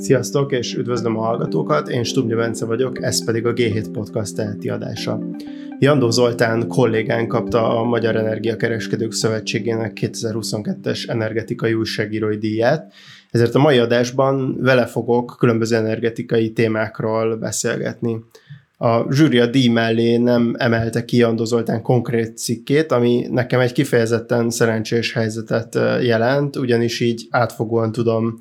Sziasztok, és üdvözlöm a hallgatókat, én Stubnya Bence vagyok, ez pedig a G7 Podcast teheti adása. Jandó Zoltán kollégán kapta a Magyar Energiakereskedők Szövetségének 2022-es energetikai újságírói díját, ezért a mai adásban vele fogok különböző energetikai témákról beszélgetni. A zsűri a díj mellé nem emelte ki Jandó Zoltán konkrét cikkét, ami nekem egy kifejezetten szerencsés helyzetet jelent, ugyanis így átfogóan tudom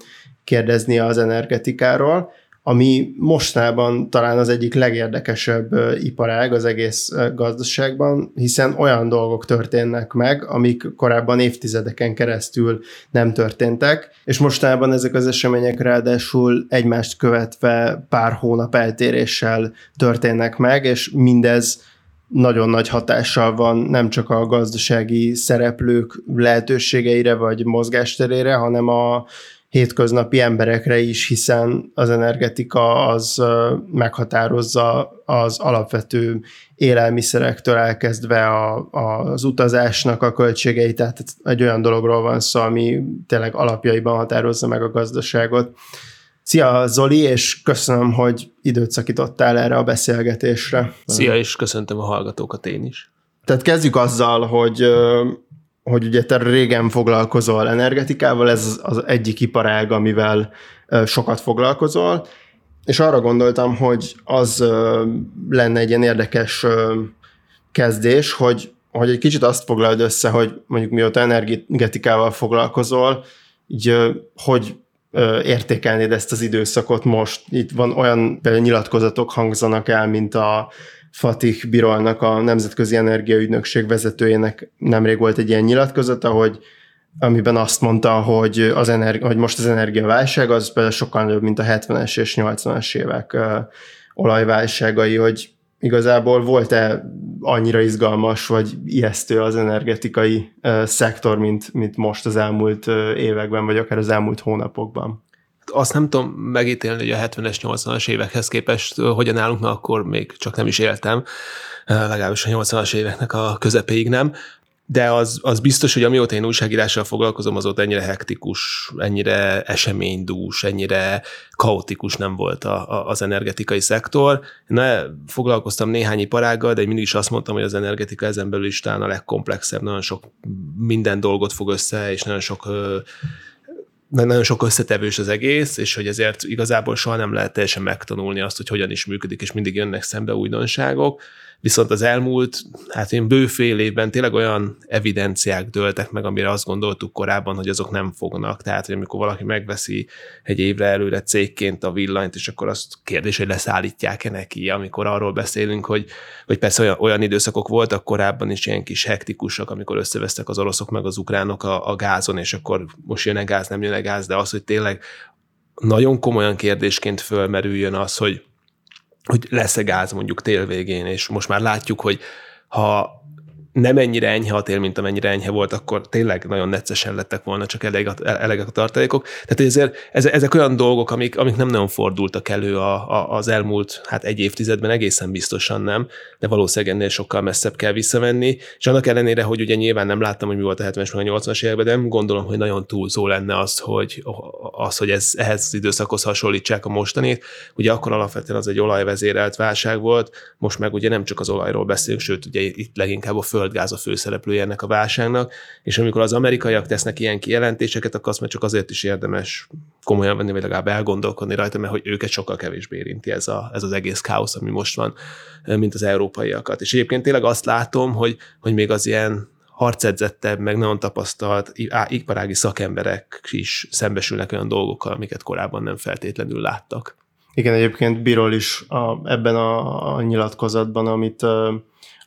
kérdezni az energetikáról, ami mostában talán az egyik legérdekesebb iparág az egész gazdaságban, hiszen olyan dolgok történnek meg, amik korábban évtizedeken keresztül nem történtek, és mostában ezek az események ráadásul egymást követve pár hónap eltéréssel történnek meg, és mindez nagyon nagy hatással van nem csak a gazdasági szereplők lehetőségeire vagy mozgásterére, hanem a hétköznapi emberekre is, hiszen az energetika az meghatározza az alapvető élelmiszerektől elkezdve a, a, az utazásnak a költségeit, tehát egy olyan dologról van szó, ami tényleg alapjaiban határozza meg a gazdaságot. Szia Zoli, és köszönöm, hogy időt szakítottál erre a beszélgetésre. Szia, és köszöntöm a hallgatókat én is. Tehát kezdjük azzal, hogy hogy ugye te régen foglalkozol energetikával, ez az egyik iparág, amivel sokat foglalkozol, és arra gondoltam, hogy az lenne egy ilyen érdekes kezdés, hogy, hogy egy kicsit azt foglald össze, hogy mondjuk mióta energetikával foglalkozol, így hogy értékelnéd ezt az időszakot most? Itt van olyan például nyilatkozatok hangzanak el, mint a Fatih Birolnak, a Nemzetközi Energiaügynökség vezetőjének nemrég volt egy ilyen nyilatkozata, hogy amiben azt mondta, hogy, az energi- hogy most az energiaválság az például sokkal nagyobb, mint a 70-es és 80-as évek olajválságai, hogy igazából volt-e annyira izgalmas vagy ijesztő az energetikai szektor, mint, mint most az elmúlt években, vagy akár az elmúlt hónapokban? Azt nem tudom megítélni, hogy a 70-es, 80-as évekhez képest hogyan állunk, mert akkor még csak nem is éltem, legalábbis a 80-as éveknek a közepéig nem, de az, az biztos, hogy amióta én újságírással foglalkozom, azóta ennyire hektikus, ennyire eseménydús, ennyire kaotikus nem volt a, a, az energetikai szektor. Ne, foglalkoztam néhány iparággal, de mindig is azt mondtam, hogy az energetika ezen belül is talán a legkomplexebb, nagyon sok minden dolgot fog össze, és nagyon sok nagyon sok összetevős az egész, és hogy ezért igazából soha nem lehet teljesen megtanulni azt, hogy hogyan is működik, és mindig jönnek szembe újdonságok. Viszont az elmúlt, hát én bőfél évben tényleg olyan evidenciák dőltek meg, amire azt gondoltuk korábban, hogy azok nem fognak. Tehát, hogy amikor valaki megveszi egy évre előre cégként a villanyt, és akkor azt kérdés, hogy leszállítják-e neki, amikor arról beszélünk, hogy, hogy persze olyan, olyan időszakok voltak korábban is ilyen kis hektikusak, amikor összevesztek az oroszok meg az ukránok a, a gázon, és akkor most jön-e gáz, nem jön-e gáz, de az, hogy tényleg nagyon komolyan kérdésként fölmerüljön az, hogy hogy lesz-e gáz mondjuk tél végén, és most már látjuk, hogy ha nem ennyire enyhe a tél, mint amennyire enyhe volt, akkor tényleg nagyon neccesen lettek volna csak elég a, elég a tartalékok. Tehát ezért ezek olyan dolgok, amik, amik nem nagyon fordultak elő a, a, az elmúlt hát egy évtizedben, egészen biztosan nem, de valószínűleg ennél sokkal messzebb kell visszamenni. És annak ellenére, hogy ugye nyilván nem láttam, hogy mi volt a 70-es meg a 80-as években, de nem gondolom, hogy nagyon túlzó lenne az, hogy, az, hogy ez, ehhez az időszakhoz hasonlítsák a mostanét. Ugye akkor alapvetően az egy olajvezérelt válság volt, most meg ugye nem csak az olajról beszélünk, sőt ugye itt leginkább a föld földgáz a főszereplője ennek a válságnak, és amikor az amerikaiak tesznek ilyen kijelentéseket, akkor azt már csak azért is érdemes komolyan venni, vagy legalább elgondolkodni rajta, mert hogy őket sokkal kevésbé érinti ez, a, ez az egész káosz, ami most van, mint az európaiakat. És egyébként tényleg azt látom, hogy, hogy még az ilyen harcedzettebb, meg nagyon tapasztalt iparági szakemberek is szembesülnek olyan dolgokkal, amiket korábban nem feltétlenül láttak. Igen, egyébként Birol is a, ebben a, a nyilatkozatban, amit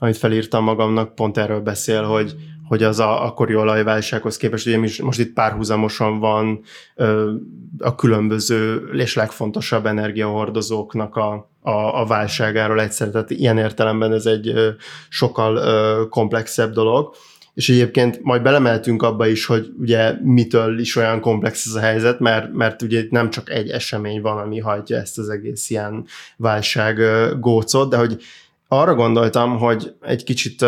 amit felírtam magamnak, pont erről beszél, hogy, hogy az a akkori olajválsághoz képest, ugye most itt párhuzamosan van ö, a különböző és legfontosabb energiahordozóknak a, a, a válságáról egyszer, tehát ilyen értelemben ez egy ö, sokkal ö, komplexebb dolog. És egyébként majd belemeltünk abba is, hogy ugye mitől is olyan komplex ez a helyzet, mert, mert ugye nem csak egy esemény van, ami hajtja ezt az egész ilyen válság gócot, de hogy arra gondoltam, hogy egy kicsit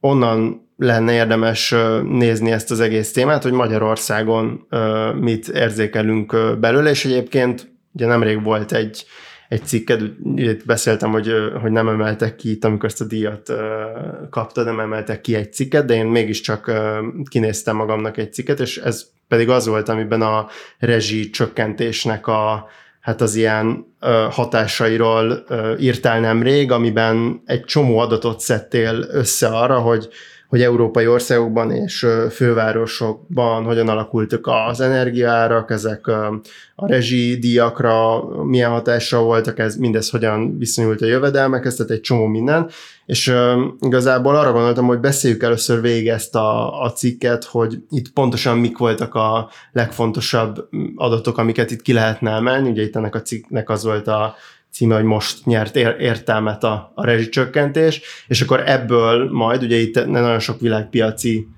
onnan lenne érdemes nézni ezt az egész témát, hogy Magyarországon mit érzékelünk belőle, és egyébként ugye nemrég volt egy, egy cikked, itt beszéltem, hogy, hogy nem emeltek ki itt, amikor ezt a díjat kapta, nem emeltek ki egy cikket, de én mégiscsak kinéztem magamnak egy cikket, és ez pedig az volt, amiben a rezsi csökkentésnek a, hát az ilyen hatásairól írtál nemrég, amiben egy csomó adatot szedtél össze arra, hogy hogy európai országokban és fővárosokban hogyan alakultak az energiaárak, ezek a rezsidíjakra milyen hatással voltak, ez mindez hogyan viszonyult a jövedelmekhez, tehát egy csomó minden. És igazából arra gondoltam, hogy beszéljük először végig ezt a, a cikket, hogy itt pontosan mik voltak a legfontosabb adatok, amiket itt ki lehetne emelni. Ugye itt ennek a cikknek az volt a címe, hogy most nyert értelmet a, a rezsicsökkentés, és akkor ebből majd, ugye itt nagyon sok világpiaci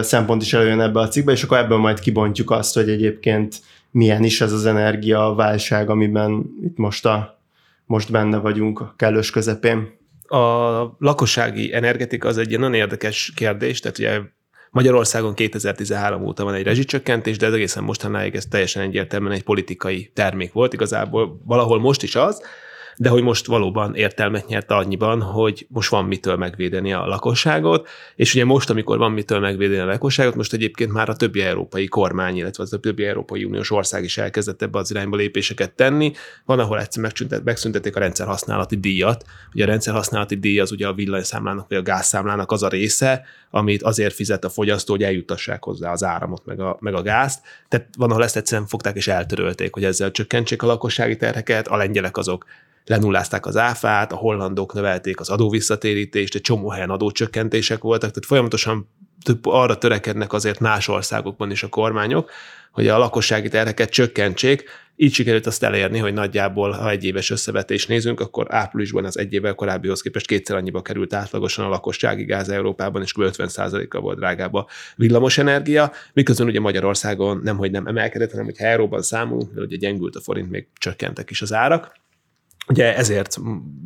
szempont is előjön ebbe a cikkbe, és akkor ebből majd kibontjuk azt, hogy egyébként milyen is ez az energiaválság, amiben itt most, a, most benne vagyunk a kellős közepén. A lakossági energetika az egy nagyon érdekes kérdés, tehát ugye Magyarországon 2013 óta van egy rezsicsökkentés, de ez egészen mostanáig ez teljesen egyértelműen egy politikai termék volt. Igazából valahol most is az, de hogy most valóban értelmet nyert annyiban, hogy most van mitől megvédeni a lakosságot, és ugye most, amikor van mitől megvédeni a lakosságot, most egyébként már a többi európai kormány, illetve az a többi európai uniós ország is elkezdett ebbe az irányba lépéseket tenni. Van, ahol egyszer megszüntették a rendszerhasználati díjat. Ugye a rendszerhasználati díj az ugye a villanyszámlának vagy a gázszámlának az a része, amit azért fizet a fogyasztó, hogy eljutassák hozzá az áramot, meg a, meg a gázt. Tehát van, ahol ezt egyszerűen fogták és eltörölték, hogy ezzel csökkentsék a lakossági terheket, a lengyelek azok lenullázták az áfát, a hollandok növelték az adóvisszatérítést, egy csomó helyen adócsökkentések voltak, tehát folyamatosan arra törekednek azért más országokban is a kormányok, hogy a lakossági terheket csökkentsék. Így sikerült azt elérni, hogy nagyjából, ha egy éves összevetést nézünk, akkor áprilisban az egy évvel korábbihoz képest kétszer annyiba került átlagosan a lakossági gáz Európában, és 50%-a volt drágább a villamosenergia, miközben ugye Magyarországon nem, hogy nem emelkedett, hanem hogy euróban számolunk, mert ugye gyengült a forint, még csökkentek is az árak. Ugye ezért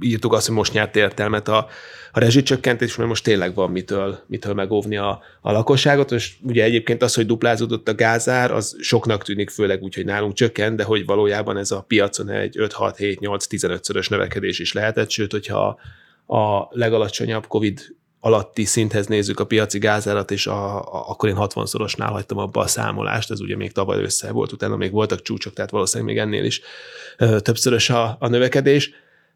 írtuk azt, hogy most nyert értelmet a, a rezsicsökkentés, mert most tényleg van mitől, mitől megóvni a, a lakosságot, és ugye egyébként az, hogy duplázódott a gázár, az soknak tűnik, főleg úgy, hogy nálunk csökkent, de hogy valójában ez a piacon egy 5-6-7-8-15-szörös növekedés is lehetett, sőt, hogyha a legalacsonyabb COVID alatti szinthez nézzük a piaci gázárat, és a, a, akkor én 60-szorosnál hagytam abba a számolást, ez ugye még tavaly össze volt, utána még voltak csúcsok, tehát valószínűleg még ennél is ö, többszörös a, a növekedés.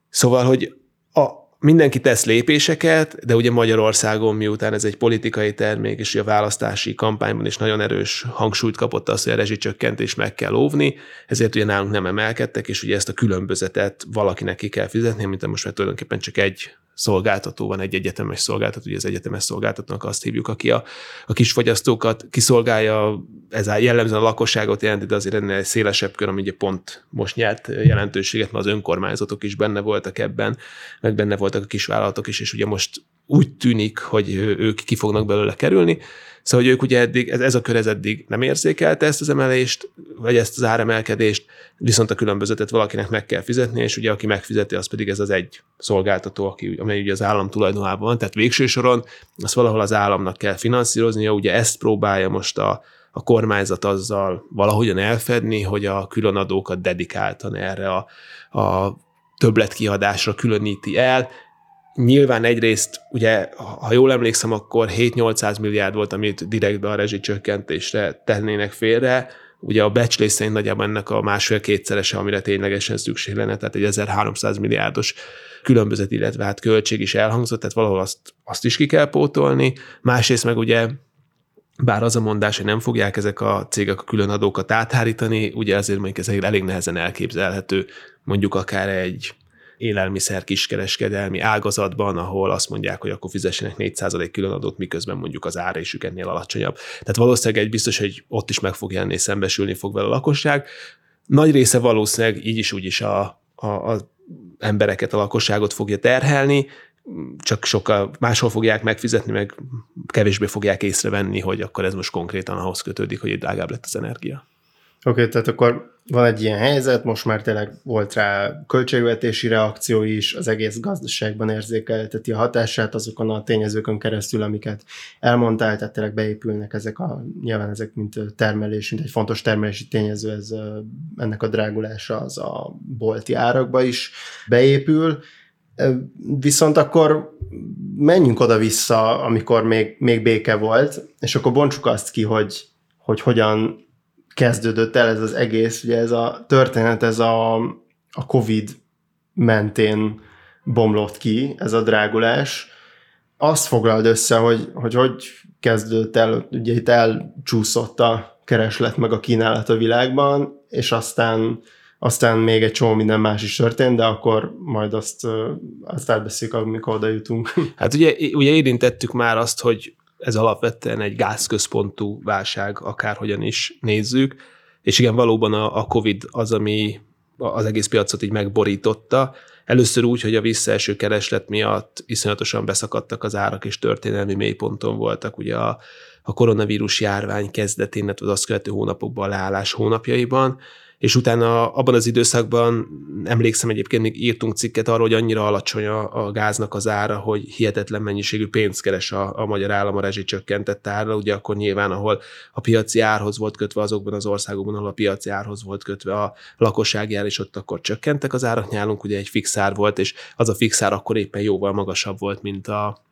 Szóval, hogy a, mindenki tesz lépéseket, de ugye Magyarországon miután ez egy politikai termék, és a választási kampányban is nagyon erős hangsúlyt kapott az, hogy a rezsicsökkentés meg kell óvni, ezért ugye nálunk nem emelkedtek, és ugye ezt a különbözetet valakinek ki kell fizetni, mint most már tulajdonképpen csak egy szolgáltató van, egy egyetemes szolgáltató, ugye az egyetemes szolgáltatónak azt hívjuk, aki a, a kisfogyasztókat kiszolgálja, ez a jellemzően a lakosságot jelenti, de azért ennél egy szélesebb kör, ami ugye pont most nyert jelentőséget, mert az önkormányzatok is benne voltak ebben, meg benne voltak a kisvállalatok is, és ugye most úgy tűnik, hogy ők ki fognak belőle kerülni. Szóval, hogy ők ugye eddig, ez, ez a kör ez eddig nem érzékelte ezt az emelést, vagy ezt az áremelkedést, viszont a különbözetet valakinek meg kell fizetni, és ugye aki megfizeti, az pedig ez az egy szolgáltató, aki, amely ugye az állam tulajdonában van, tehát végső soron azt valahol az államnak kell finanszíroznia, ugye ezt próbálja most a, a kormányzat azzal valahogyan elfedni, hogy a különadókat dedikáltan erre a, a többletkiadásra különíti el, Nyilván egyrészt, ugye, ha jól emlékszem, akkor 7-800 milliárd volt, amit direktbe a rezsicsökkentésre tennének félre, ugye a becslés szerint nagyjából ennek a másfél-kétszerese, amire ténylegesen szükség lenne, tehát egy 1300 milliárdos különbözet, illetve hát költség is elhangzott, tehát valahol azt, azt is ki kell pótolni. Másrészt meg ugye bár az a mondás, hogy nem fogják ezek a cégek a különadókat áthárítani, ugye azért mondjuk ez elég nehezen elképzelhető, mondjuk akár egy élelmiszer kiskereskedelmi ágazatban, ahol azt mondják, hogy akkor fizessenek 4% különadót, miközben mondjuk az árésük ennél alacsonyabb. Tehát valószínűleg egy biztos, hogy ott is meg fog jelenni, szembesülni fog vele a lakosság. Nagy része valószínűleg így is úgy is a, a, a embereket, a lakosságot fogja terhelni, csak sokkal máshol fogják megfizetni, meg kevésbé fogják észrevenni, hogy akkor ez most konkrétan ahhoz kötődik, hogy drágább lett az energia. Okay, tehát akkor van egy ilyen helyzet, most már tényleg volt rá költségvetési reakció is, az egész gazdaságban érzékelteti a hatását azokon a tényezőkön keresztül, amiket elmondtál, tehát tényleg beépülnek ezek a, nyilván ezek mint termelés, mint egy fontos termelési tényező, ez ennek a drágulása az a bolti árakba is beépül, Viszont akkor menjünk oda-vissza, amikor még, még béke volt, és akkor bontsuk azt ki, hogy, hogy hogyan kezdődött el ez az egész, ugye ez a történet, ez a, a Covid mentén bomlott ki, ez a drágulás. Azt foglald össze, hogy hogy, hogy kezdődött el, ugye itt elcsúszott a kereslet meg a kínálat a világban, és aztán aztán még egy csomó minden más is történt, de akkor majd azt, azt átbeszéljük, amikor oda jutunk. Hát ugye, ugye érintettük már azt, hogy ez alapvetően egy gázközpontú válság, akárhogyan is nézzük, és igen, valóban a, a COVID az, ami az egész piacot így megborította. Először úgy, hogy a visszaeső kereslet miatt iszonyatosan beszakadtak az árak, és történelmi mélyponton voltak ugye a, a koronavírus járvány kezdetén, illetve az azt követő hónapokban, a leállás hónapjaiban, és utána abban az időszakban emlékszem egyébként még írtunk cikket arról, hogy annyira alacsony a, a gáznak az ára, hogy hihetetlen mennyiségű pénzt keres a, a magyar állam a rezsicsökkentett árra, ugye akkor nyilván, ahol a piaci árhoz volt kötve azokban az országokban, ahol a piaci árhoz volt kötve a lakossági ár, és ott akkor csökkentek az árak, nyálunk ugye egy fix ár volt, és az a fix ár akkor éppen jóval magasabb volt, mint a,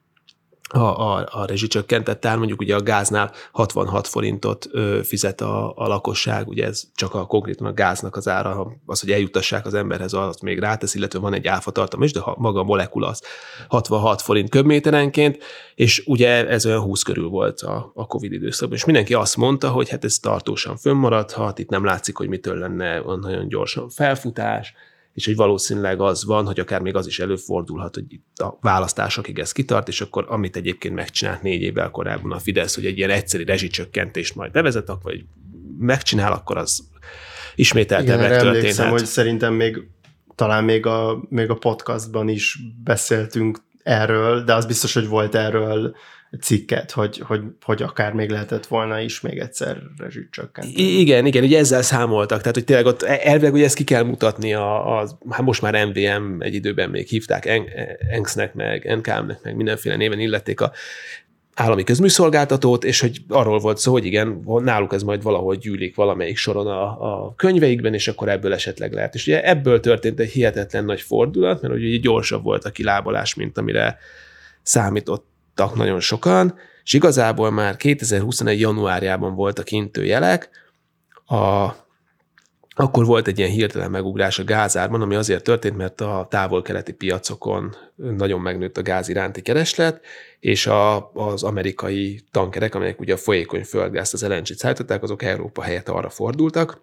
a, a, a rezsicsökkentett ár, mondjuk ugye a gáznál 66 forintot ö, fizet a, a lakosság, ugye ez csak a konkrétan a gáznak az ára, az, hogy eljutassák az emberhez, az még rátesz, illetve van egy áfatartam is, de ha maga a molekula az 66 forint köbméterenként, és ugye ez olyan 20 körül volt a, a Covid időszakban, és mindenki azt mondta, hogy hát ez tartósan fönnmaradhat, itt nem látszik, hogy mitől lenne nagyon gyorsan felfutás, és hogy valószínűleg az van, hogy akár még az is előfordulhat, hogy itt a választásokig ez kitart, és akkor amit egyébként megcsinált négy évvel korábban a Fidesz, hogy egy ilyen egyszerű rezsicsökkentést majd bevezet, vagy megcsinál, akkor az ismételten megtörténhet. hogy szerintem még talán még a, még a podcastban is beszéltünk erről, de az biztos, hogy volt erről cikket, hogy, hogy, hogy akár még lehetett volna is még egyszer rezsicsökkenteni. Igen, igen, ugye ezzel számoltak, tehát hogy tényleg ott elvileg ugye ezt ki kell mutatni, a, a, hát most már MVM egy időben még hívták, ENX-nek, meg NKM-nek, meg mindenféle néven illették a állami közműszolgáltatót, és hogy arról volt szó, hogy igen, náluk ez majd valahol gyűlik valamelyik soron a, a könyveikben, és akkor ebből esetleg lehet. És ugye ebből történt egy hihetetlen nagy fordulat, mert ugye gyorsabb volt a kilábalás, mint amire számított tudtak nagyon sokan, és igazából már 2021. januárjában voltak intőjelek, a, akkor volt egy ilyen hirtelen megugrás a gázárban, ami azért történt, mert a távol-keleti piacokon nagyon megnőtt a gáz iránti kereslet, és a, az amerikai tankerek, amelyek ugye a folyékony földgázt, az lng szállították, azok Európa helyett arra fordultak.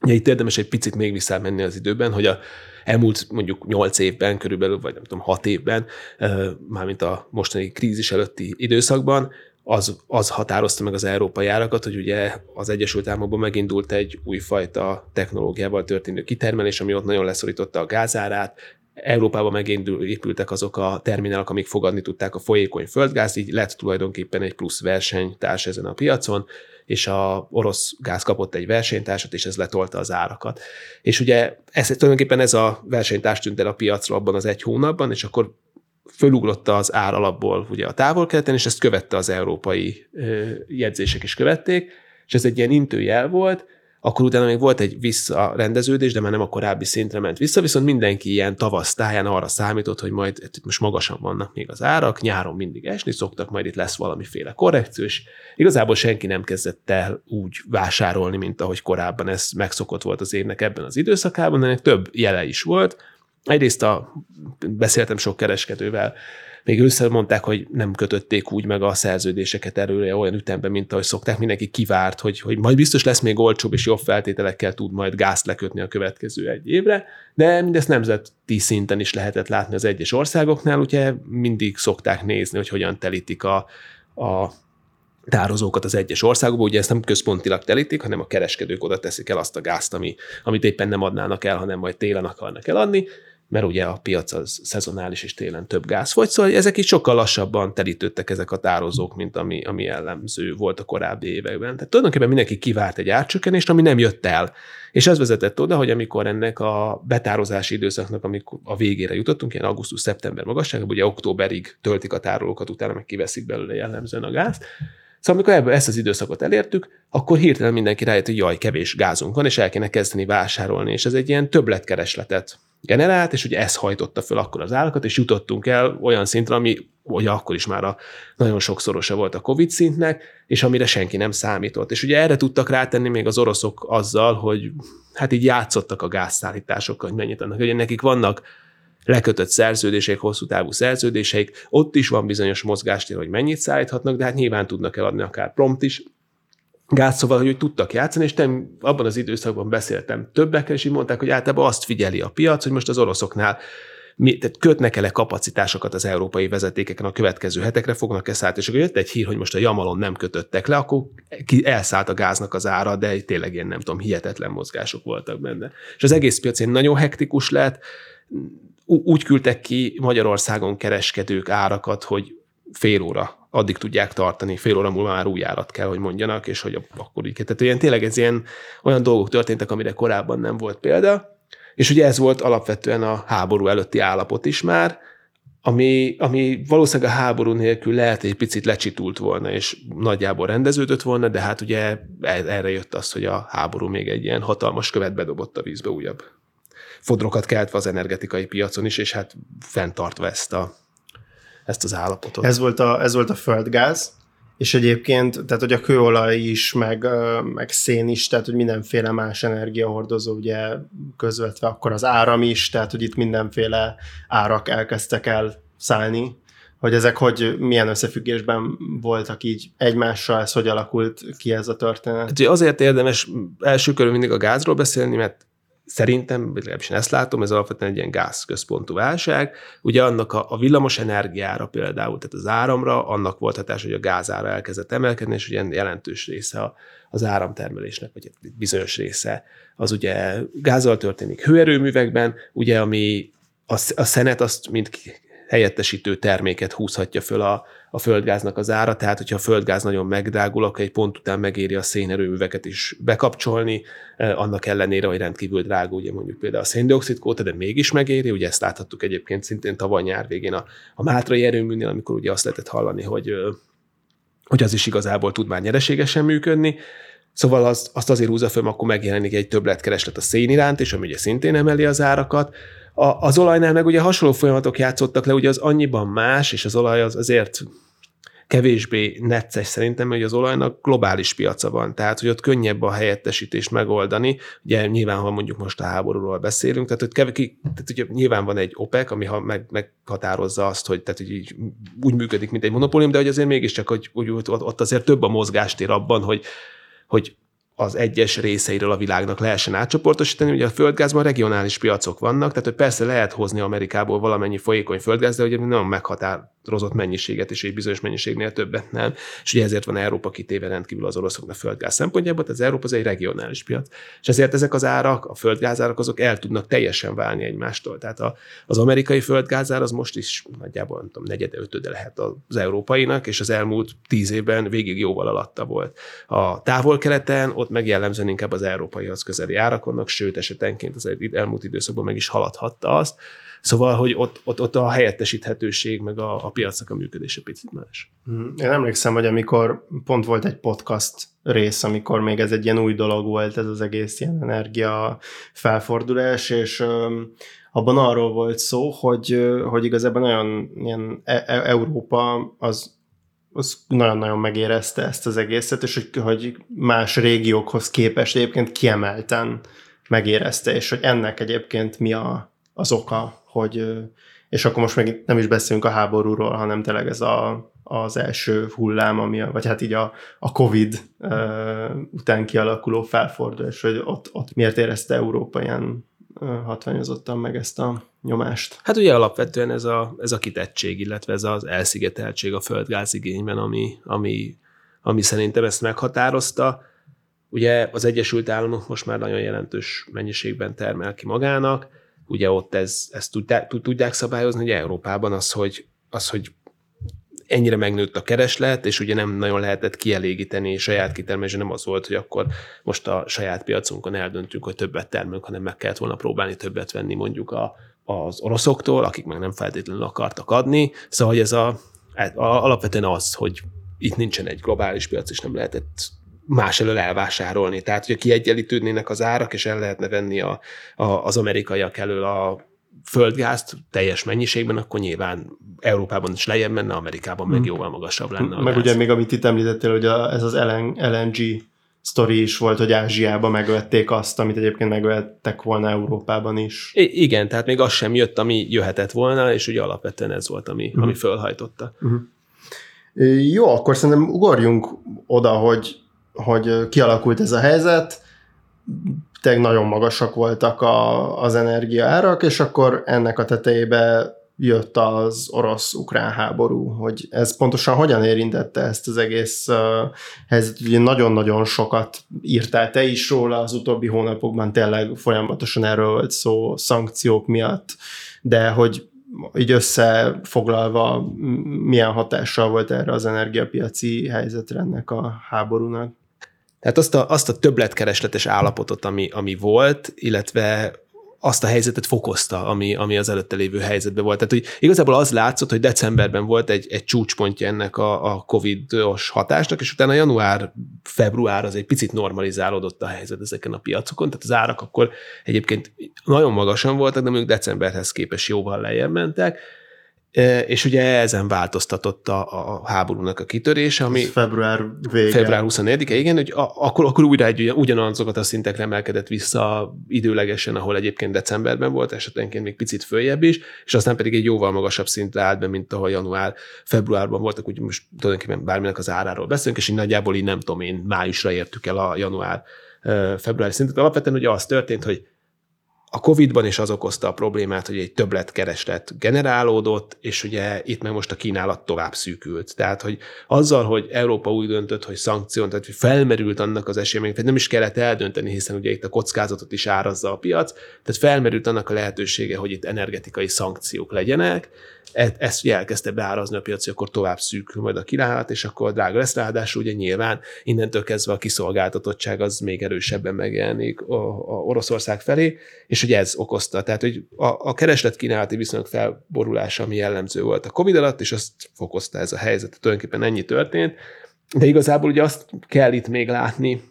Ugye itt érdemes egy picit még visszamenni az időben, hogy a elmúlt mondjuk 8 évben körülbelül, vagy nem tudom, 6 évben, mármint a mostani krízis előtti időszakban, az, az határozta meg az európai árakat, hogy ugye az Egyesült Államokban megindult egy újfajta technológiával történő kitermelés, ami ott nagyon leszorította a gázárát, Európában megépültek azok a terminálok, amik fogadni tudták a folyékony földgáz, így lett tulajdonképpen egy plusz versenytárs ezen a piacon, és a orosz gáz kapott egy versenytársat, és ez letolta az árakat. És ugye ez, tulajdonképpen ez a versenytárs tűnt el a piacra abban az egy hónapban, és akkor fölugrotta az ár alapból ugye a távol és ezt követte az európai jegyzések is követték, és ez egy ilyen intőjel volt, akkor utána még volt egy visszarendeződés, de már nem a korábbi szintre ment vissza, viszont mindenki ilyen tavasztáján arra számított, hogy majd itt most magasan vannak még az árak, nyáron mindig esni szoktak, majd itt lesz valamiféle korrekció, és igazából senki nem kezdett el úgy vásárolni, mint ahogy korábban ez megszokott volt az évnek ebben az időszakában, ennek több jele is volt. Egyrészt a, beszéltem sok kereskedővel, még ősszel mondták, hogy nem kötötték úgy meg a szerződéseket erőre olyan ütemben, mint ahogy szokták. Mindenki kivárt, hogy, hogy majd biztos lesz még olcsóbb és jobb feltételekkel tud majd gázt lekötni a következő egy évre, de mindezt nemzeti szinten is lehetett látni az egyes országoknál, ugye mindig szokták nézni, hogy hogyan telítik a, a tározókat az egyes országokban, ugye ezt nem központilag telítik, hanem a kereskedők oda teszik el azt a gázt, ami, amit éppen nem adnának el, hanem majd télen akarnak eladni, mert ugye a piac az szezonális és télen több gáz fogy, szóval ezek is sokkal lassabban telítődtek ezek a tározók, mint ami, ami jellemző volt a korábbi években. Tehát tulajdonképpen mindenki kivárt egy árcsökkenést, ami nem jött el. És ez vezetett oda, hogy amikor ennek a betározási időszaknak, amikor a végére jutottunk, ilyen augusztus-szeptember magasságban, ugye októberig töltik a tárolókat, utána meg kiveszik belőle jellemzően a gázt, Szóval amikor ebből ezt az időszakot elértük, akkor hirtelen mindenki rájött, hogy jaj, kevés gázunk van, és el kéne kezdeni vásárolni, és ez egy ilyen többletkeresletet generált, és ugye ez hajtotta föl akkor az állakat, és jutottunk el olyan szintre, ami ugye akkor is már a nagyon sokszorosa volt a Covid szintnek, és amire senki nem számított. És ugye erre tudtak rátenni még az oroszok azzal, hogy hát így játszottak a gázszállításokkal, hogy mennyit annak, hogy nekik vannak lekötött szerződések, hosszú távú szerződéseik, ott is van bizonyos mozgástér, hogy mennyit szállíthatnak, de hát nyilván tudnak eladni akár prompt is, gáz, szóval, hogy tudtak játszani, és nem abban az időszakban beszéltem többekkel, és így mondták, hogy általában azt figyeli a piac, hogy most az oroszoknál mi, tehát kötnek ele kapacitásokat az európai vezetékeken a következő hetekre, fognak-e szállt, és akkor jött egy hír, hogy most a Jamalon nem kötöttek le, akkor ki elszállt a gáznak az ára, de tényleg ilyen nem tudom, hihetetlen mozgások voltak benne. És az egész piac nagyon hektikus lett, úgy küldtek ki Magyarországon kereskedők árakat, hogy fél óra addig tudják tartani, fél óra múlva már új árat kell, hogy mondjanak, és hogy akkor így. Tehát ilyen, tényleg ez ilyen olyan dolgok történtek, amire korábban nem volt példa, és ugye ez volt alapvetően a háború előtti állapot is már, ami, ami valószínűleg a háború nélkül lehet egy picit lecsitult volna, és nagyjából rendeződött volna, de hát ugye e-, erre jött az, hogy a háború még egy ilyen hatalmas követ bedobott a vízbe újabb fodrokat keltve az energetikai piacon is, és hát fenntartva ezt, a, ezt az állapotot. Ez volt a, ez volt a földgáz, és egyébként, tehát hogy a kőolaj is, meg, meg szén is, tehát hogy mindenféle más energiahordozó ugye közvetve, akkor az áram is, tehát hogy itt mindenféle árak elkezdtek el szállni, hogy ezek hogy milyen összefüggésben voltak így egymással, ez hogy alakult ki ez a történet? Hát, azért érdemes első körül mindig a gázról beszélni, mert szerintem, legalábbis ezt látom, ez alapvetően egy ilyen gázközpontú válság. Ugye annak a, a villamos energiára például, tehát az áramra, annak volt hatás, hogy a gázára elkezdett emelkedni, és ugye jelentős része az áramtermelésnek, vagy bizonyos része az ugye gázzal történik hőerőművekben, ugye ami a, a szenet azt mint helyettesítő terméket húzhatja föl a, a földgáznak az ára, tehát hogyha a földgáz nagyon megdrágul, akkor egy pont után megéri a szénerőműveket is bekapcsolni, eh, annak ellenére, hogy rendkívül drága, ugye mondjuk például a széndiokszid kóta, de mégis megéri, ugye ezt láthattuk egyébként szintén tavaly nyár végén a, a Mátrai erőműnél, amikor ugye azt lehetett hallani, hogy, hogy az is igazából tud már nyereségesen működni, Szóval az, azt azért húzza föl, akkor megjelenik egy többletkereslet a szén iránt, és ami ugye szintén emeli az árakat. A, az olajnál meg ugye hasonló folyamatok játszottak le, ugye az annyiban más, és az olaj az azért kevésbé necces szerintem, hogy az olajnak globális piaca van, tehát hogy ott könnyebb a helyettesítést megoldani. Ugye nyilván, ha mondjuk most a háborúról beszélünk, tehát, hogy kev- tehát ugye nyilván van egy OPEC, ami ha meg, meghatározza azt, hogy, tehát, hogy így úgy működik, mint egy monopólium, de hogy azért mégiscsak, hogy, hogy ott azért több a mozgástér abban, hogy, hogy az egyes részeiről a világnak lehessen átcsoportosítani. Ugye a földgázban regionális piacok vannak, tehát hogy persze lehet hozni Amerikából valamennyi folyékony földgáz, de ugye nem meghatározott mennyiséget, és egy bizonyos mennyiségnél többet nem. És ugye ezért van Európa kitéve rendkívül az oroszoknak földgáz szempontjából, tehát az Európa az egy regionális piac. És ezért ezek az árak, a földgázárak, azok el tudnak teljesen válni egymástól. Tehát a, az amerikai földgázár az most is nagyjából nem tudom, negyede, ötöde lehet az európainak, és az elmúlt tíz évben végig jóval alatta volt. A távol-keleten ott meg jellemzően inkább az európaihoz közeli árakonnak, sőt esetenként az elmúlt időszakban meg is haladhatta azt. Szóval, hogy ott, ott, ott a helyettesíthetőség, meg a, a piacnak a működése picit más. Mm, én emlékszem, hogy amikor pont volt egy podcast rész, amikor még ez egy ilyen új dolog volt, ez az egész ilyen energia felfordulás, és abban arról volt szó, hogy, hogy igazából nagyon ilyen e- e- Európa az az nagyon-nagyon megérezte ezt az egészet, és hogy, hogy más régiókhoz képest egyébként kiemelten megérezte, és hogy ennek egyébként mi a, az oka, hogy, és akkor most még nem is beszélünk a háborúról, hanem tényleg ez a, az első hullám, ami, vagy hát így a, a Covid uh, után kialakuló felfordulás, hogy ott, ott miért érezte Európa ilyen hatványozottan meg ezt a nyomást. Hát ugye alapvetően ez a, ez a kitettség, illetve ez az elszigeteltség a földgázigényben, ami, ami, ami szerintem ezt meghatározta. Ugye az Egyesült Államok most már nagyon jelentős mennyiségben termel ki magának, ugye ott ez, ezt tudják, tudják szabályozni, hogy Európában az, hogy, az, hogy ennyire megnőtt a kereslet, és ugye nem nagyon lehetett kielégíteni saját kitermelés, nem az volt, hogy akkor most a saját piacunkon eldöntünk, hogy többet termelünk, hanem meg kellett volna próbálni többet venni mondjuk a, az oroszoktól, akik meg nem feltétlenül akartak adni. Szóval hogy ez a, a, alapvetően az, hogy itt nincsen egy globális piac, és nem lehetett más elől elvásárolni. Tehát, hogyha kiegyenlítődnének az árak, és el lehetne venni a, a, az amerikaiak elől a földgázt teljes mennyiségben, akkor nyilván Európában is lejjebb menne, Amerikában meg hmm. jóval magasabb lenne a Meg gáz. ugye még amit itt említettél, hogy a, ez az LNG sztori is volt, hogy Ázsiában megvették azt, amit egyébként megvettek volna Európában is. I- igen, tehát még az sem jött, ami jöhetett volna, és ugye alapvetően ez volt, ami, uh-huh. ami fölhajtotta. Uh-huh. Jó, akkor szerintem ugorjunk oda, hogy, hogy kialakult ez a helyzet, tényleg nagyon magasak voltak a, az energiaárak, és akkor ennek a tetejébe jött az orosz-ukrán háború, hogy ez pontosan hogyan érintette ezt az egész uh, helyzetet. Ugye nagyon-nagyon sokat írtál te is róla az utóbbi hónapokban, tényleg folyamatosan erről volt szó szankciók miatt, de hogy így összefoglalva milyen hatással volt erre az energiapiaci helyzetre ennek a háborúnak? Tehát azt a, azt a többletkeresletes állapotot, ami, ami volt, illetve azt a helyzetet fokozta, ami, ami az előtte lévő helyzetben volt. Tehát hogy igazából az látszott, hogy decemberben volt egy, egy csúcspontja ennek a, a COVID-os hatásnak, és utána január, február az egy picit normalizálódott a helyzet ezeken a piacokon, tehát az árak akkor egyébként nagyon magasan voltak, de mondjuk decemberhez képest jóval lejjebb mentek, és ugye ezen változtatott a, a háborúnak a kitörése, ami Ez február vége. Február 24-e, igen, hogy a, akkor, akkor újra egy ugyanazokat a szintekre emelkedett vissza időlegesen, ahol egyébként decemberben volt, esetenként még picit följebb is, és aztán pedig egy jóval magasabb szintre állt be, mint ahol január, februárban voltak, úgy most tulajdonképpen bárminek az áráról beszélünk, és így nagyjából így nem tudom én, májusra értük el a január, február szintet. Alapvetően ugye az történt, hogy a Covid-ban is az okozta a problémát, hogy egy többletkereslet generálódott, és ugye itt meg most a kínálat tovább szűkült. Tehát, hogy azzal, hogy Európa úgy döntött, hogy szankción, tehát felmerült annak az esélye, nem is kellett eldönteni, hiszen ugye itt a kockázatot is árazza a piac, tehát felmerült annak a lehetősége, hogy itt energetikai szankciók legyenek, e- ezt ugye elkezdte beárazni a piac, hogy akkor tovább szűkül majd a kínálat, és akkor drága lesz, ráadásul ugye nyilván innentől kezdve a kiszolgáltatottság az még erősebben megjelenik a, a Oroszország felé, és hogy ez okozta. Tehát, hogy a, a kereslet-kínálati viszonyok felborulása, ami jellemző volt a Covid alatt, és azt fokozta ez a helyzet. Tulajdonképpen ennyi történt, de igazából ugye azt kell itt még látni,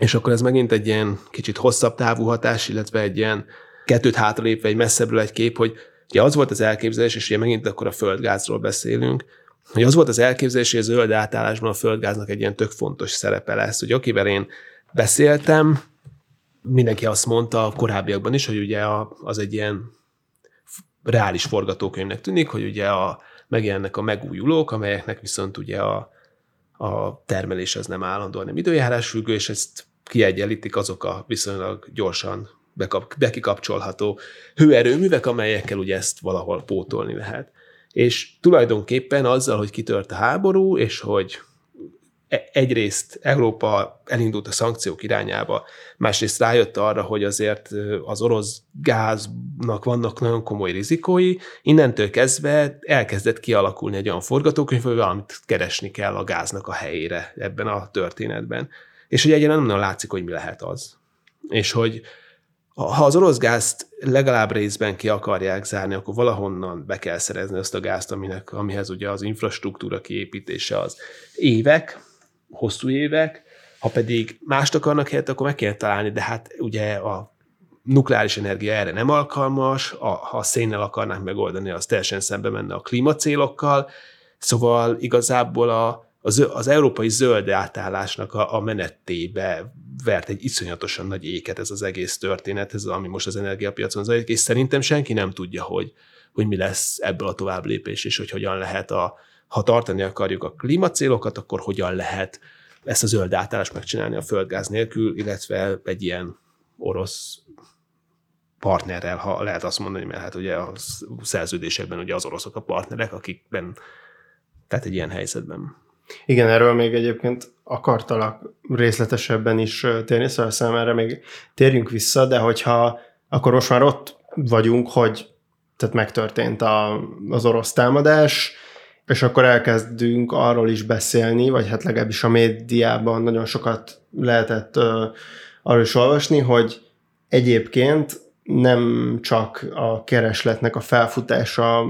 és akkor ez megint egy ilyen kicsit hosszabb távú hatás, illetve egy ilyen kettőt hátralépve egy messzebbről egy kép, hogy Ugye az volt az elképzelés, és ugye megint akkor a földgázról beszélünk, hogy az volt az elképzelés, hogy a zöld átállásban a földgáznak egy ilyen tök fontos szerepe lesz. Ugye akivel én beszéltem, mindenki azt mondta a korábbiakban is, hogy ugye az egy ilyen reális forgatókönyvnek tűnik, hogy ugye a, megjelennek a megújulók, amelyeknek viszont ugye a, a termelés az nem állandó, hanem időjárás függő, és ezt kiegyenlítik azok a viszonylag gyorsan bekap, bekikapcsolható hőerőművek, amelyekkel ugye ezt valahol pótolni lehet. És tulajdonképpen azzal, hogy kitört a háború, és hogy e, egyrészt Európa elindult a szankciók irányába, másrészt rájött arra, hogy azért az orosz gáznak vannak nagyon komoly rizikói, innentől kezdve elkezdett kialakulni egy olyan forgatókönyv, hogy valamit keresni kell a gáznak a helyére ebben a történetben. És hogy egyáltalán nem nagyon látszik, hogy mi lehet az. És hogy ha az orosz gázt legalább részben ki akarják zárni, akkor valahonnan be kell szerezni azt a gázt, aminek, amihez ugye az infrastruktúra kiépítése az évek, hosszú évek, ha pedig mást akarnak helyett, akkor meg kell találni, de hát ugye a nukleáris energia erre nem alkalmas, a, ha szénnel akarnák megoldani, az teljesen szembe menne a klímacélokkal, szóval igazából a, az, az európai zöld átállásnak a, a menetébe vert egy iszonyatosan nagy éket ez az egész történet, ez ami most az energiapiacon zajlik, és szerintem senki nem tudja, hogy, hogy mi lesz ebből a tovább lépés, és hogy hogyan lehet a, ha tartani akarjuk a klímacélokat, akkor hogyan lehet ezt a zöld átállást megcsinálni a földgáz nélkül, illetve egy ilyen orosz partnerrel, ha lehet azt mondani, mert hát ugye a szerződésekben ugye az oroszok a partnerek, akikben, tehát egy ilyen helyzetben. Igen, erről még egyébként akartalak részletesebben is térni, szóval erre még térjünk vissza, de hogyha akkor most már ott vagyunk, hogy tehát megtörtént a, az orosz támadás, és akkor elkezdünk arról is beszélni, vagy hát legalábbis a médiában nagyon sokat lehetett uh, arról is olvasni, hogy egyébként nem csak a keresletnek a felfutása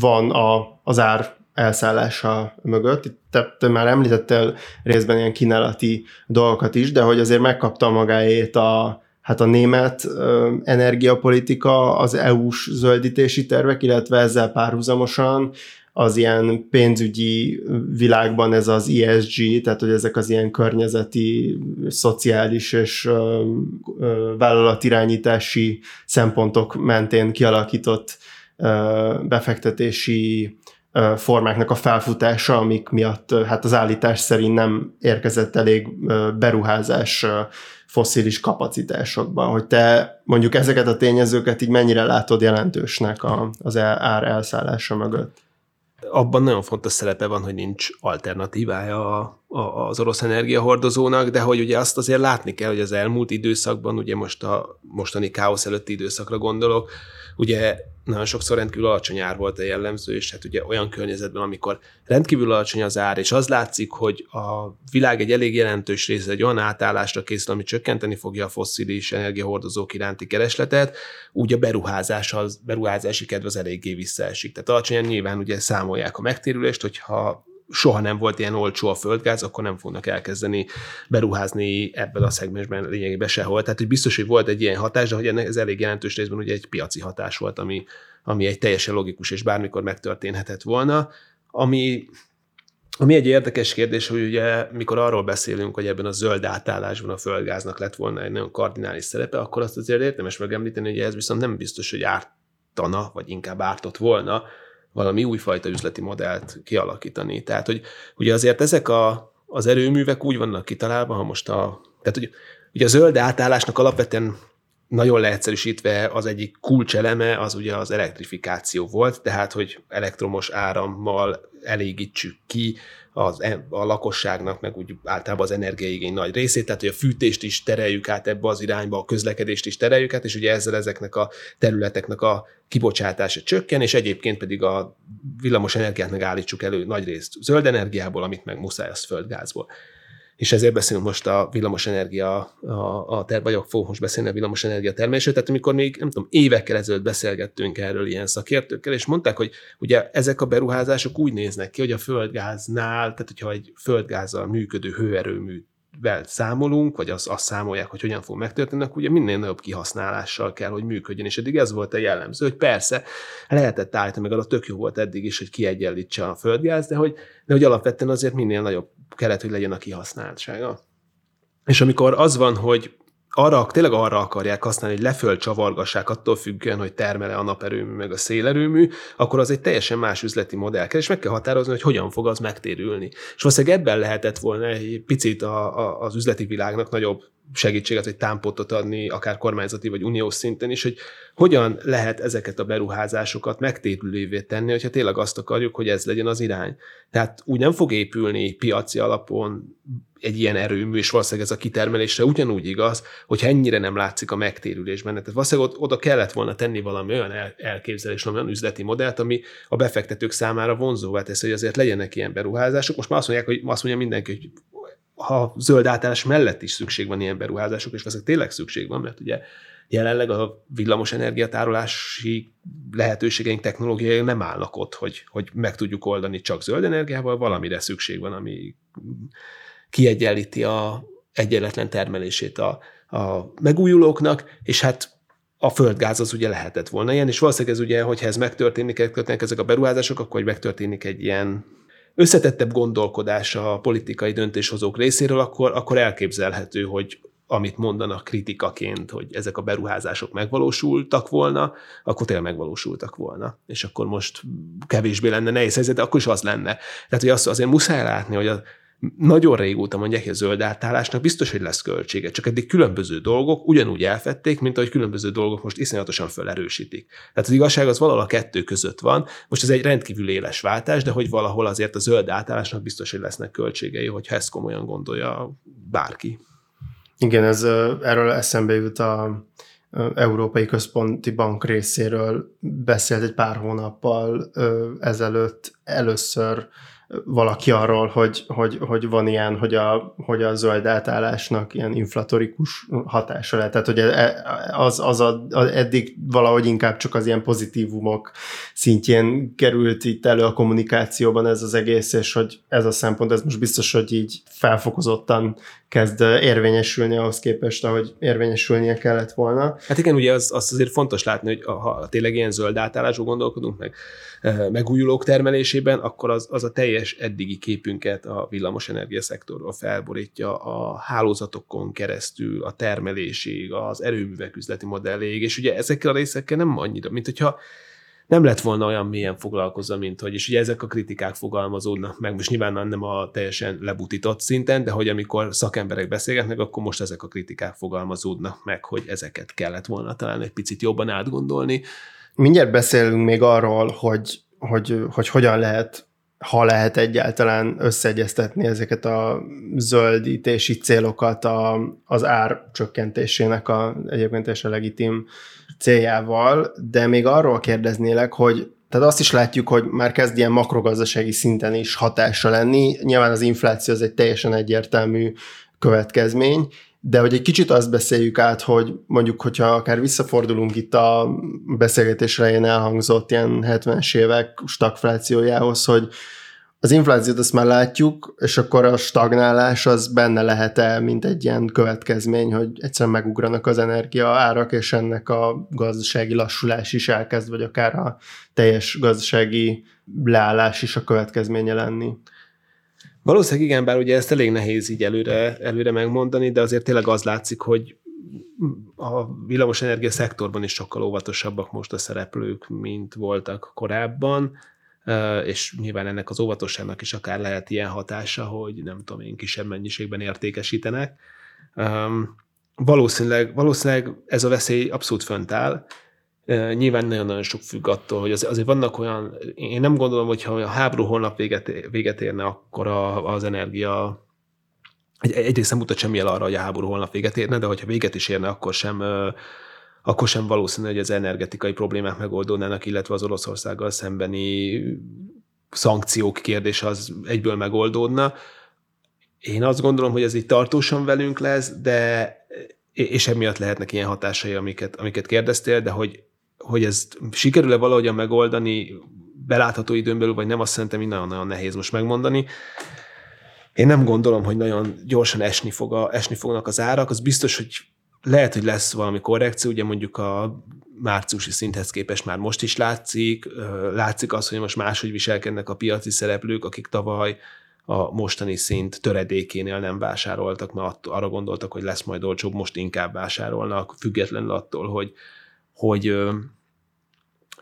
van a, az ár elszállása mögött. Itt te, te már említettél részben ilyen kínálati dolgokat is, de hogy azért megkapta magáét a, hát a német ö, energiapolitika, az EU-s zöldítési tervek, illetve ezzel párhuzamosan az ilyen pénzügyi világban ez az ESG, tehát hogy ezek az ilyen környezeti, szociális és ö, ö, vállalatirányítási szempontok mentén kialakított ö, befektetési formáknak a felfutása, amik miatt hát az állítás szerint nem érkezett elég beruházás fosszilis kapacitásokban, hogy te mondjuk ezeket a tényezőket így mennyire látod jelentősnek a, az ár elszállása mögött? abban nagyon fontos szerepe van, hogy nincs alternatívája a, az orosz energiahordozónak, de hogy ugye azt azért látni kell, hogy az elmúlt időszakban, ugye most a mostani káosz előtti időszakra gondolok, ugye nagyon sokszor rendkívül alacsony ár volt a jellemző, és hát ugye olyan környezetben, amikor rendkívül alacsony az ár, és az látszik, hogy a világ egy elég jelentős része egy olyan átállásra készül, ami csökkenteni fogja a fosszilis energiahordozók iránti keresletet, úgy a beruházás, az beruházási kedv az eléggé visszaesik. Tehát alacsonyan nyilván ugye számolják a megtérülést, hogyha soha nem volt ilyen olcsó a földgáz, akkor nem fognak elkezdeni beruházni ebben a szegmensben lényegében sehol. Tehát hogy biztos, hogy volt egy ilyen hatás, de hogy ennek ez elég jelentős részben ugye egy piaci hatás volt, ami, ami egy teljesen logikus és bármikor megtörténhetett volna, ami ami egy érdekes kérdés, hogy ugye mikor arról beszélünk, hogy ebben a zöld átállásban a földgáznak lett volna egy nagyon kardinális szerepe, akkor azt azért érdemes megemlíteni, hogy ez viszont nem biztos, hogy ártana, vagy inkább ártott volna, valami újfajta üzleti modellt kialakítani. Tehát, hogy ugye azért ezek a, az erőművek úgy vannak kitalálva, ha most a, tehát hogy ugye a zöld átállásnak alapvetően nagyon leegyszerűsítve az egyik kulcseleme az ugye az elektrifikáció volt, tehát hogy elektromos árammal elégítsük ki az, a lakosságnak, meg úgy általában az energiaigény nagy részét, tehát hogy a fűtést is tereljük át ebbe az irányba, a közlekedést is tereljük át, és ugye ezzel ezeknek a területeknek a kibocsátása csökken, és egyébként pedig a villamos energiát meg állítsuk elő nagy részt zöld energiából, amit meg muszáj az földgázból és ezért beszélünk most a villamosenergia, a, a ter, vagyok fogok most beszélni a villamosenergia termelésről, tehát amikor még, nem tudom, évekkel ezelőtt beszélgettünk erről ilyen szakértőkkel, és mondták, hogy ugye ezek a beruházások úgy néznek ki, hogy a földgáznál, tehát hogyha egy földgázzal működő hőerőmű vel számolunk, vagy azt, azt számolják, hogy hogyan fog megtörténni, akkor ugye minél nagyobb kihasználással kell, hogy működjön. És eddig ez volt a jellemző, hogy persze lehetett állítani, meg az tök jó volt eddig is, hogy kiegyenlítse a földgáz, de hogy, de hogy alapvetően azért minél nagyobb kellett, hogy legyen a kihasználtsága. És amikor az van, hogy arra, tényleg arra akarják használni, hogy leföl csavargassák attól függően, hogy termele a naperőmű meg a szélerőmű, akkor az egy teljesen más üzleti modell kell, és meg kell határozni, hogy hogyan fog az megtérülni. És valószínűleg ebben lehetett volna egy picit a, a, az üzleti világnak nagyobb segítséget, vagy támpontot adni, akár kormányzati vagy uniós szinten is, hogy hogyan lehet ezeket a beruházásokat megtérülővé tenni, hogyha tényleg azt akarjuk, hogy ez legyen az irány. Tehát úgy nem fog épülni piaci alapon egy ilyen erőmű, és valószínűleg ez a kitermelésre ugyanúgy igaz, hogyha ennyire nem látszik a megtérülésben. Tehát valószínűleg oda kellett volna tenni valami olyan elképzelés, olyan üzleti modellt, ami a befektetők számára vonzóvá teszi, hogy azért legyenek ilyen beruházások. Most már azt mondják, hogy azt mondja mindenki, hogy ha zöld átállás mellett is szükség van ilyen beruházások, és ezek tényleg szükség van, mert ugye jelenleg a villamos energiatárolási lehetőségeink, technológiai nem állnak ott, hogy, hogy meg tudjuk oldani csak zöld energiával, valamire szükség van, ami kiegyenlíti a egyenletlen termelését a, a megújulóknak, és hát a földgáz az ugye lehetett volna ilyen, és valószínűleg ez ugye, hogyha ez megtörténik, ezek a beruházások, akkor megtörténik egy ilyen összetettebb gondolkodás a politikai döntéshozók részéről, akkor, akkor elképzelhető, hogy amit mondanak kritikaként, hogy ezek a beruházások megvalósultak volna, akkor tényleg megvalósultak volna. És akkor most kevésbé lenne nehéz helyzet, de akkor is az lenne. Tehát, hogy azt azért muszáj látni, hogy a, nagyon régóta mondják, hogy a zöld átállásnak biztos, hogy lesz költsége, csak eddig különböző dolgok ugyanúgy elfették, mint ahogy különböző dolgok most iszonyatosan felerősítik. Tehát az igazság az valahol a kettő között van. Most ez egy rendkívül éles váltás, de hogy valahol azért a zöld átállásnak biztos, hogy lesznek költségei, hogyha ezt komolyan gondolja bárki. Igen, ez erről eszembe jut a, Európai Központi Bank részéről beszélt egy pár hónappal ezelőtt először valaki arról, hogy, hogy, hogy van ilyen, hogy a, hogy a zöld átállásnak ilyen inflatorikus hatása lehet. Tehát, hogy e, e, az, az, a, az eddig valahogy inkább csak az ilyen pozitívumok szintjén került itt elő a kommunikációban ez az egész, és hogy ez a szempont, ez most biztos, hogy így felfokozottan kezd érvényesülni ahhoz képest, ahogy érvényesülnie kellett volna. Hát igen, ugye az, az azért fontos látni, hogy ha tényleg ilyen zöld átállású gondolkodunk meg, megújulók termelésében, akkor az, az a teljes eddigi képünket a villamosenergia szektorról felborítja a hálózatokon keresztül, a termelésig, az erőművek üzleti modelléig, és ugye ezekkel a részekkel nem annyira, mint hogyha nem lett volna olyan mélyen foglalkozva, mint hogy, és ugye ezek a kritikák fogalmazódnak meg, most nyilván nem a teljesen lebutított szinten, de hogy amikor szakemberek beszélgetnek, akkor most ezek a kritikák fogalmazódnak meg, hogy ezeket kellett volna talán egy picit jobban átgondolni, Mindjárt beszélünk még arról, hogy, hogy, hogy hogyan lehet, ha lehet egyáltalán összeegyeztetni ezeket a zöldítési célokat a, az ár csökkentésének a egyébként a legitim céljával, de még arról kérdeznélek, hogy tehát azt is látjuk, hogy már kezd ilyen makrogazdasági szinten is hatása lenni. Nyilván az infláció az egy teljesen egyértelmű következmény, de hogy egy kicsit azt beszéljük át, hogy mondjuk, hogyha akár visszafordulunk itt a beszélgetés elején elhangzott ilyen 70-es évek stagflációjához, hogy az inflációt azt már látjuk, és akkor a stagnálás az benne lehet-e, mint egy ilyen következmény, hogy egyszerűen megugranak az energia árak, és ennek a gazdasági lassulás is elkezd, vagy akár a teljes gazdasági leállás is a következménye lenni. Valószínűleg igen, bár ugye ezt elég nehéz így előre, előre megmondani, de azért tényleg az látszik, hogy a villamosenergia szektorban is sokkal óvatosabbak most a szereplők, mint voltak korábban, és nyilván ennek az óvatosságnak is akár lehet ilyen hatása, hogy nem tudom én, kisebb mennyiségben értékesítenek. Valószínűleg, valószínűleg ez a veszély abszolút fönt áll, Nyilván nagyon-nagyon sok függ attól, hogy azért vannak olyan, én nem gondolom, hogy ha a háború holnap véget, véget érne, akkor a, az energia egy, egyrészt nem mutat semmi arra, hogy a háború holnap véget érne, de hogyha véget is érne, akkor sem, akkor sem valószínű, hogy az energetikai problémák megoldódnának, illetve az Oroszországgal szembeni szankciók kérdése az egyből megoldódna. Én azt gondolom, hogy ez így tartósan velünk lesz, de és emiatt lehetnek ilyen hatásai, amiket, amiket kérdeztél, de hogy hogy ezt sikerül-e valahogyan megoldani belátható időn belül, vagy nem, azt szerintem nagyon-nagyon nehéz most megmondani. Én nem gondolom, hogy nagyon gyorsan esni, fog a, esni fognak az árak. Az biztos, hogy lehet, hogy lesz valami korrekció, ugye mondjuk a márciusi szinthez képest már most is látszik. Látszik az, hogy most máshogy viselkednek a piaci szereplők, akik tavaly a mostani szint töredékénél nem vásároltak, mert arra gondoltak, hogy lesz majd olcsóbb, most inkább vásárolnak, függetlenül attól, hogy, hogy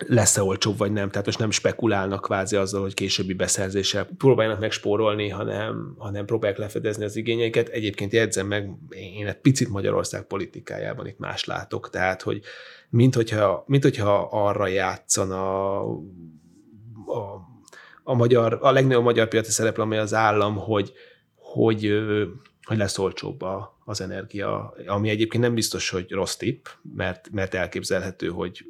lesz-e olcsóbb, vagy nem. Tehát most nem spekulálnak kvázi azzal, hogy későbbi beszerzéssel próbálnak megspórolni, hanem, hanem próbálják lefedezni az igényeiket. Egyébként jegyzem meg, én egy picit Magyarország politikájában itt más látok, tehát, hogy mint hogyha, mint hogyha arra játszana a, a, magyar, a legnagyobb magyar piaci szereplő, amely az állam, hogy, hogy, hogy lesz olcsóbb a, az energia, ami egyébként nem biztos, hogy rossz tipp, mert, mert elképzelhető, hogy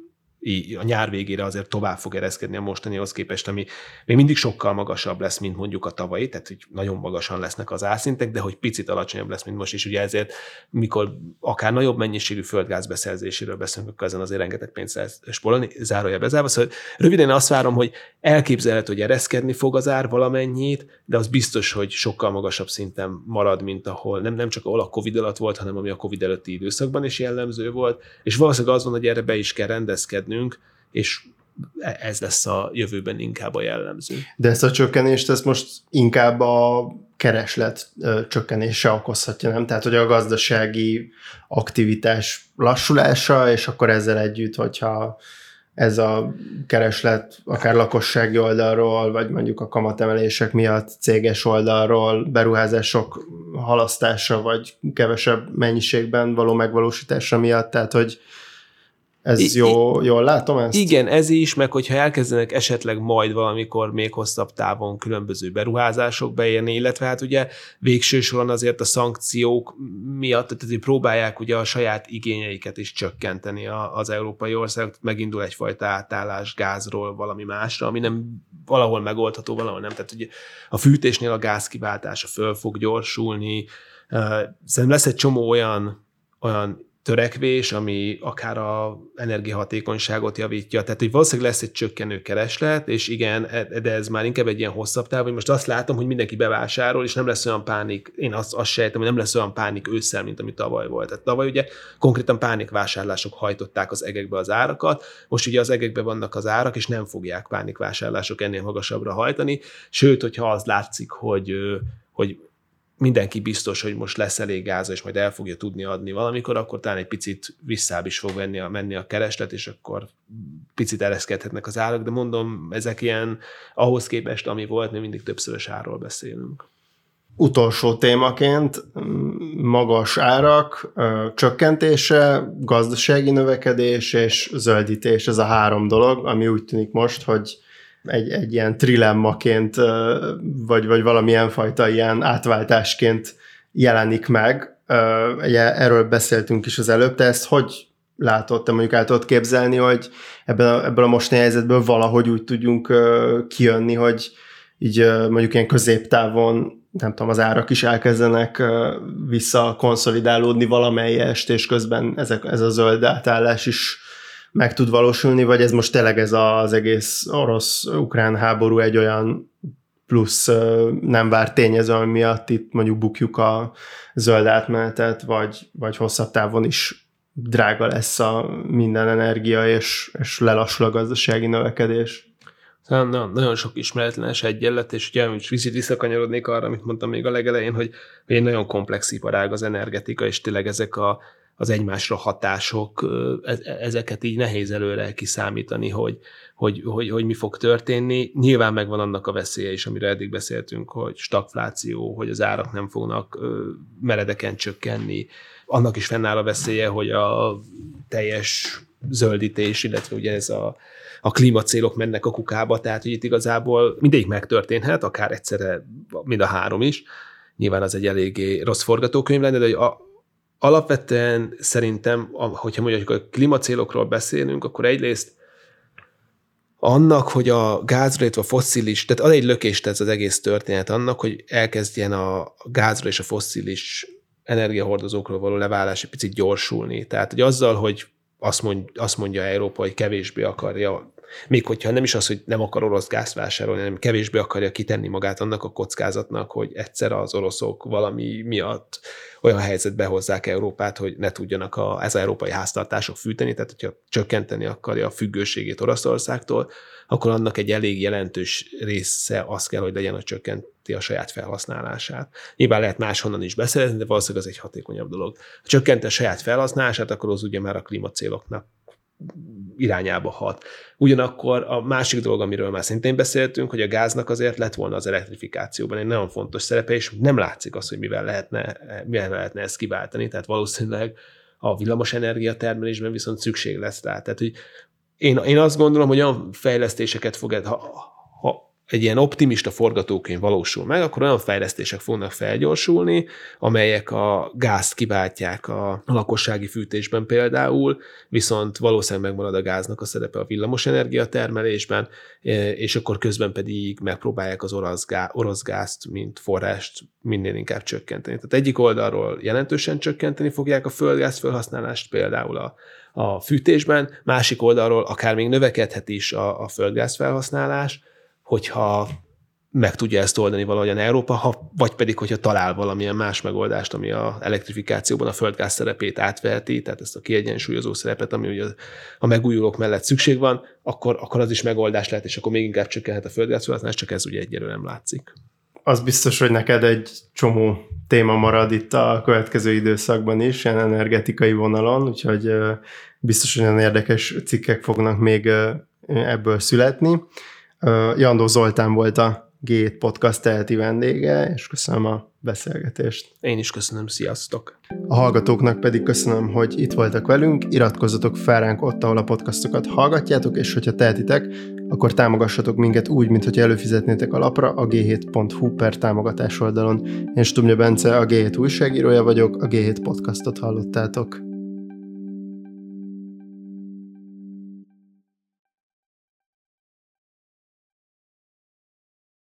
a nyár végére azért tovább fog ereszkedni a mostanihoz képest, ami még mindig sokkal magasabb lesz, mint mondjuk a tavalyi, tehát hogy nagyon magasan lesznek az ászintek, de hogy picit alacsonyabb lesz, mint most is. Ugye ezért, mikor akár nagyobb mennyiségű földgáz beszerzéséről beszélünk, akkor ezen azért rengeteg pénzt lehet spórolni, zárója bezárva. Szóval röviden azt várom, hogy elképzelhető, hogy ereszkedni fog az ár valamennyit, de az biztos, hogy sokkal magasabb szinten marad, mint ahol nem, nem csak ahol a Covid alatt volt, hanem ami a Covid előtti időszakban is jellemző volt, és valószínűleg az van, hogy erre be is kell rendezkedni, csökkennünk, és ez lesz a jövőben inkább a jellemző. De ezt a csökkenést, ezt most inkább a kereslet csökkenése okozhatja, nem? Tehát, hogy a gazdasági aktivitás lassulása, és akkor ezzel együtt, hogyha ez a kereslet akár lakossági oldalról, vagy mondjuk a kamatemelések miatt céges oldalról beruházások halasztása, vagy kevesebb mennyiségben való megvalósítása miatt, tehát hogy Ez I- jó, jól látom ezt? Igen, ez is, meg hogyha elkezdenek esetleg majd valamikor még hosszabb távon különböző beruházások beérni, illetve hát ugye végső soron azért a szankciók miatt, tehát próbálják ugye a saját igényeiket is csökkenteni az európai országok, megindul egyfajta átállás gázról valami másra, ami nem valahol megoldható, valahol nem. Tehát ugye a fűtésnél a gáz kiváltása föl fog gyorsulni, szerintem lesz egy csomó olyan, olyan törekvés, ami akár a energiahatékonyságot javítja. Tehát, hogy valószínűleg lesz egy csökkenő kereslet, és igen, e, de ez már inkább egy ilyen hosszabb táv, hogy most azt látom, hogy mindenki bevásárol, és nem lesz olyan pánik, én azt, azt sejtem, hogy nem lesz olyan pánik ősszel, mint ami tavaly volt. Tehát tavaly ugye konkrétan pánikvásárlások hajtották az egekbe az árakat, most ugye az egekbe vannak az árak, és nem fogják pánikvásárlások ennél magasabbra hajtani, sőt, hogyha az látszik, hogy hogy mindenki biztos, hogy most lesz elég gáza, és majd el fogja tudni adni valamikor, akkor talán egy picit visszább is fog venni a, menni a kereslet, és akkor picit ereszkedhetnek az árak, de mondom, ezek ilyen ahhoz képest, ami volt, mi mindig többszörös árról beszélünk. Utolsó témaként magas árak, csökkentése, gazdasági növekedés és zöldítés, ez a három dolog, ami úgy tűnik most, hogy egy, egy ilyen trilemmaként, vagy, vagy valamilyen fajta ilyen átváltásként jelenik meg. Ugye erről beszéltünk is az előbb, te ezt hogy látod, te mondjuk el tudod képzelni, hogy ebben a, ebből a mostani helyzetből valahogy úgy tudjunk kijönni, hogy így mondjuk ilyen középtávon nem tudom, az árak is elkezdenek visszakonszolidálódni valamelyest, és közben ezek, ez a zöld átállás is meg tud valósulni, vagy ez most tényleg ez az egész orosz-ukrán háború egy olyan plusz nem várt tényező, ami miatt itt mondjuk bukjuk a zöld átmenetet, vagy, vagy hosszabb távon is drága lesz a minden energia, és, és lelassul a gazdasági növekedés. Nagyon, nagyon sok ismeretlenes egyenlet, és ugye is visszakanyarodnék arra, amit mondtam még a legelején, hogy egy nagyon komplex iparág az energetika, és tényleg ezek a az egymásra hatások, e, ezeket így nehéz előre kiszámítani, hogy, hogy, hogy, hogy mi fog történni. Nyilván megvan annak a veszélye is, amire eddig beszéltünk, hogy stagfláció, hogy az árak nem fognak meredeken csökkenni. Annak is fennáll a veszélye, hogy a teljes zöldítés, illetve ugye ez a, a klímacélok mennek a kukába, tehát hogy itt igazából mindegyik megtörténhet, akár egyszerre mind a három is. Nyilván az egy eléggé rossz forgatókönyv lenne, de a, alapvetően szerintem, hogyha mondjuk a klímacélokról beszélünk, akkor egyrészt annak, hogy a gázra, illetve a fosszilis, tehát ad egy lökést ez az egész történet annak, hogy elkezdjen a gázra és a fosszilis energiahordozókról való leválás egy picit gyorsulni. Tehát, hogy azzal, hogy azt, mond, azt mondja Európa, hogy kevésbé akarja még hogyha nem is az, hogy nem akar orosz gázt vásárolni, hanem kevésbé akarja kitenni magát annak a kockázatnak, hogy egyszer az oroszok valami miatt olyan helyzetbe hozzák Európát, hogy ne tudjanak a, ez az európai háztartások fűteni, tehát hogyha csökkenteni akarja a függőségét Oroszországtól, akkor annak egy elég jelentős része az kell, hogy legyen, a csökkenti a saját felhasználását. Nyilván lehet máshonnan is beszélni, de valószínűleg ez egy hatékonyabb dolog. Ha csökkenti a saját felhasználását, akkor az ugye már a klímacéloknak irányába hat. Ugyanakkor a másik dolog, amiről már szintén beszéltünk, hogy a gáznak azért lett volna az elektrifikációban egy nagyon fontos szerepe, és nem látszik az, hogy mivel lehetne, mivel lehetne ezt kiváltani, tehát valószínűleg a villamos energia termelésben viszont szükség lesz rá. Tehát, hogy én, én azt gondolom, hogy olyan fejlesztéseket fog, ha egy ilyen optimista forgatókönyv valósul meg, akkor olyan fejlesztések fognak felgyorsulni, amelyek a gázt kiváltják a lakossági fűtésben például, viszont valószínűleg megmarad a gáznak a szerepe a villamosenergia termelésben, e, és akkor közben pedig megpróbálják az orosz, gáz, orosz gázt, mint forrást minél inkább csökkenteni. Tehát egyik oldalról jelentősen csökkenteni fogják a földgáz felhasználást, például a, a fűtésben, másik oldalról akár még növekedhet is a, a földgáz felhasználás, hogyha meg tudja ezt oldani valahogyan Európa, ha, vagy pedig, hogyha talál valamilyen más megoldást, ami a elektrifikációban a földgáz szerepét átveheti, tehát ezt a kiegyensúlyozó szerepet, ami ugye a megújulók mellett szükség van, akkor, akkor az is megoldás lehet, és akkor még inkább csökkenhet a földgáz felhasználás, csak ez ugye egyelőre nem látszik. Az biztos, hogy neked egy csomó téma marad itt a következő időszakban is, ilyen energetikai vonalon, úgyhogy biztos, hogy olyan érdekes cikkek fognak még ebből születni. Jandó Zoltán volt a G7 Podcast teheti vendége, és köszönöm a beszélgetést. Én is köszönöm, sziasztok! A hallgatóknak pedig köszönöm, hogy itt voltak velünk, iratkozzatok fel ránk ott, ahol a podcastokat hallgatjátok, és hogyha tehetitek, akkor támogassatok minket úgy, mint hogy előfizetnétek a lapra a g7.hu per támogatás oldalon. Én Stumja Bence, a G7 újságírója vagyok, a G7 podcastot hallottátok.